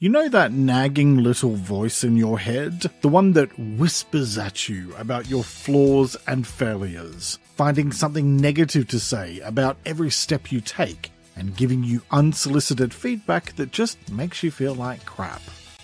You know that nagging little voice in your head? The one that whispers at you about your flaws and failures, finding something negative to say about every step you take, and giving you unsolicited feedback that just makes you feel like crap.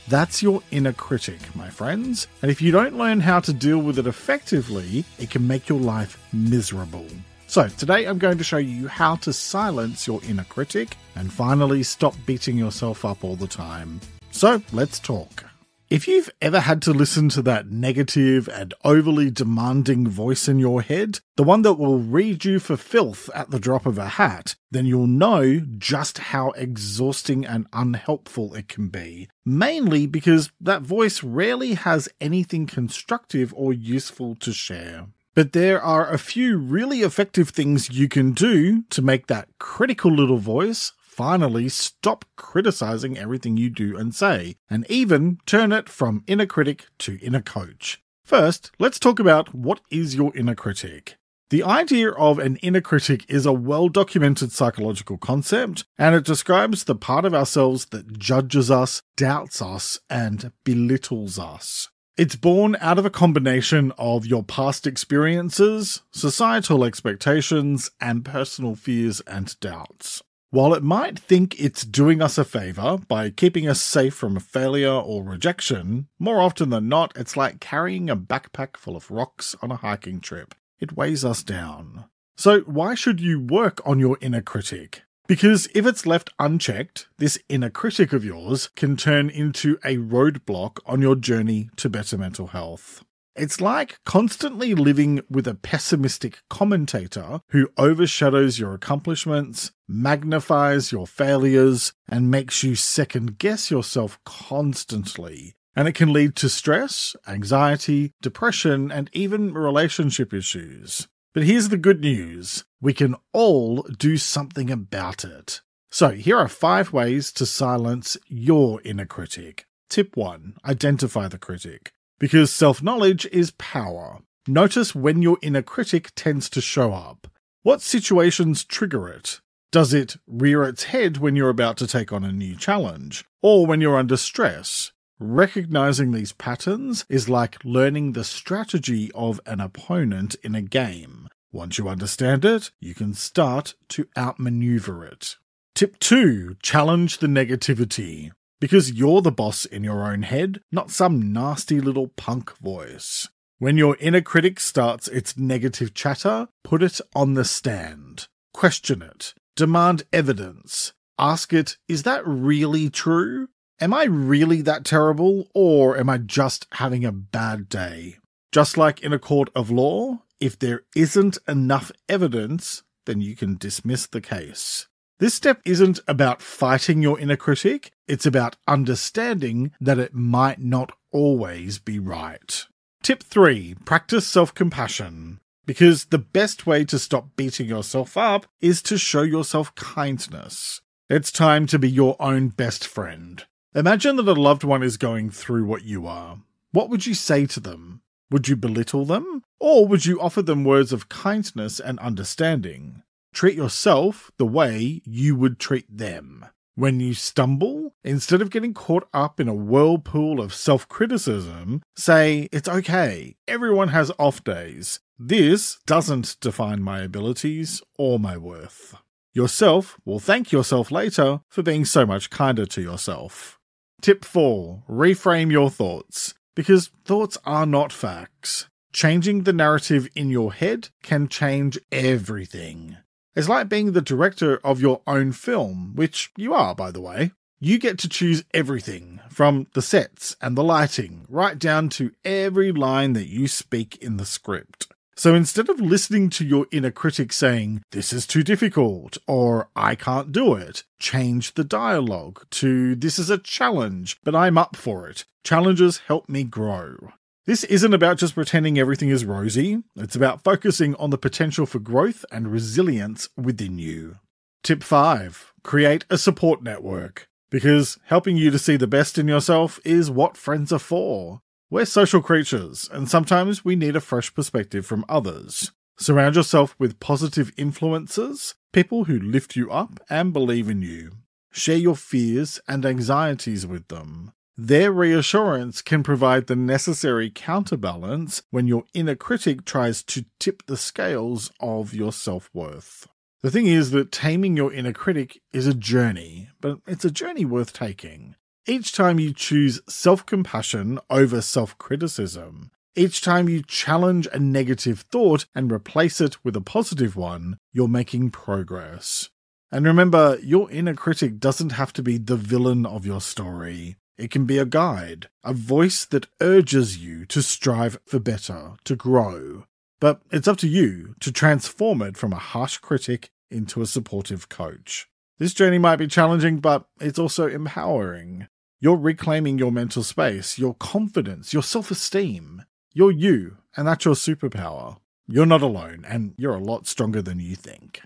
That's your inner critic, my friends, and if you don't learn how to deal with it effectively, it can make your life miserable. So, today I'm going to show you how to silence your inner critic and finally stop beating yourself up all the time. So, let's talk. If you've ever had to listen to that negative and overly demanding voice in your head, the one that will read you for filth at the drop of a hat, then you'll know just how exhausting and unhelpful it can be. Mainly because that voice rarely has anything constructive or useful to share. But there are a few really effective things you can do to make that critical little voice finally stop criticizing everything you do and say, and even turn it from inner critic to inner coach. First, let's talk about what is your inner critic. The idea of an inner critic is a well documented psychological concept, and it describes the part of ourselves that judges us, doubts us, and belittles us. It's born out of a combination of your past experiences, societal expectations, and personal fears and doubts. While it might think it's doing us a favor by keeping us safe from failure or rejection, more often than not, it's like carrying a backpack full of rocks on a hiking trip. It weighs us down. So, why should you work on your inner critic? Because if it's left unchecked, this inner critic of yours can turn into a roadblock on your journey to better mental health. It's like constantly living with a pessimistic commentator who overshadows your accomplishments, magnifies your failures, and makes you second guess yourself constantly. And it can lead to stress, anxiety, depression, and even relationship issues. But here's the good news we can all do something about it. So, here are five ways to silence your inner critic. Tip 1 Identify the critic. Because self knowledge is power. Notice when your inner critic tends to show up. What situations trigger it? Does it rear its head when you're about to take on a new challenge? Or when you're under stress? Recognizing these patterns is like learning the strategy of an opponent in a game. Once you understand it, you can start to outmaneuver it. Tip 2 Challenge the negativity. Because you're the boss in your own head, not some nasty little punk voice. When your inner critic starts its negative chatter, put it on the stand. Question it. Demand evidence. Ask it, is that really true? Am I really that terrible, or am I just having a bad day? Just like in a court of law, if there isn't enough evidence, then you can dismiss the case. This step isn't about fighting your inner critic, it's about understanding that it might not always be right. Tip 3 Practice self compassion. Because the best way to stop beating yourself up is to show yourself kindness. It's time to be your own best friend. Imagine that a loved one is going through what you are. What would you say to them? Would you belittle them? Or would you offer them words of kindness and understanding? Treat yourself the way you would treat them. When you stumble, instead of getting caught up in a whirlpool of self criticism, say, It's okay. Everyone has off days. This doesn't define my abilities or my worth. Yourself will thank yourself later for being so much kinder to yourself. Tip 4 Reframe your thoughts, because thoughts are not facts. Changing the narrative in your head can change everything. It's like being the director of your own film, which you are, by the way. You get to choose everything, from the sets and the lighting, right down to every line that you speak in the script. So instead of listening to your inner critic saying, this is too difficult, or I can't do it, change the dialogue to, this is a challenge, but I'm up for it. Challenges help me grow. This isn't about just pretending everything is rosy, it's about focusing on the potential for growth and resilience within you. Tip 5 Create a support network. Because helping you to see the best in yourself is what friends are for. We're social creatures, and sometimes we need a fresh perspective from others. Surround yourself with positive influences, people who lift you up and believe in you. Share your fears and anxieties with them. Their reassurance can provide the necessary counterbalance when your inner critic tries to tip the scales of your self worth. The thing is that taming your inner critic is a journey, but it's a journey worth taking. Each time you choose self compassion over self criticism, each time you challenge a negative thought and replace it with a positive one, you're making progress. And remember, your inner critic doesn't have to be the villain of your story. It can be a guide, a voice that urges you to strive for better, to grow. But it's up to you to transform it from a harsh critic into a supportive coach. This journey might be challenging, but it's also empowering. You're reclaiming your mental space, your confidence, your self esteem. You're you, and that's your superpower. You're not alone, and you're a lot stronger than you think.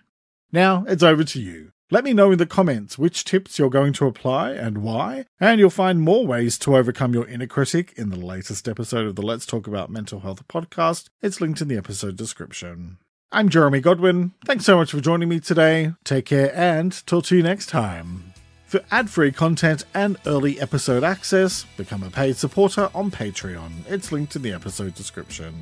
Now, it's over to you. Let me know in the comments which tips you're going to apply and why, and you'll find more ways to overcome your inner critic in the latest episode of the Let's Talk About Mental Health podcast. It's linked in the episode description. I'm Jeremy Godwin. Thanks so much for joining me today. Take care and talk to you next time. For ad free content and early episode access, become a paid supporter on Patreon. It's linked in the episode description.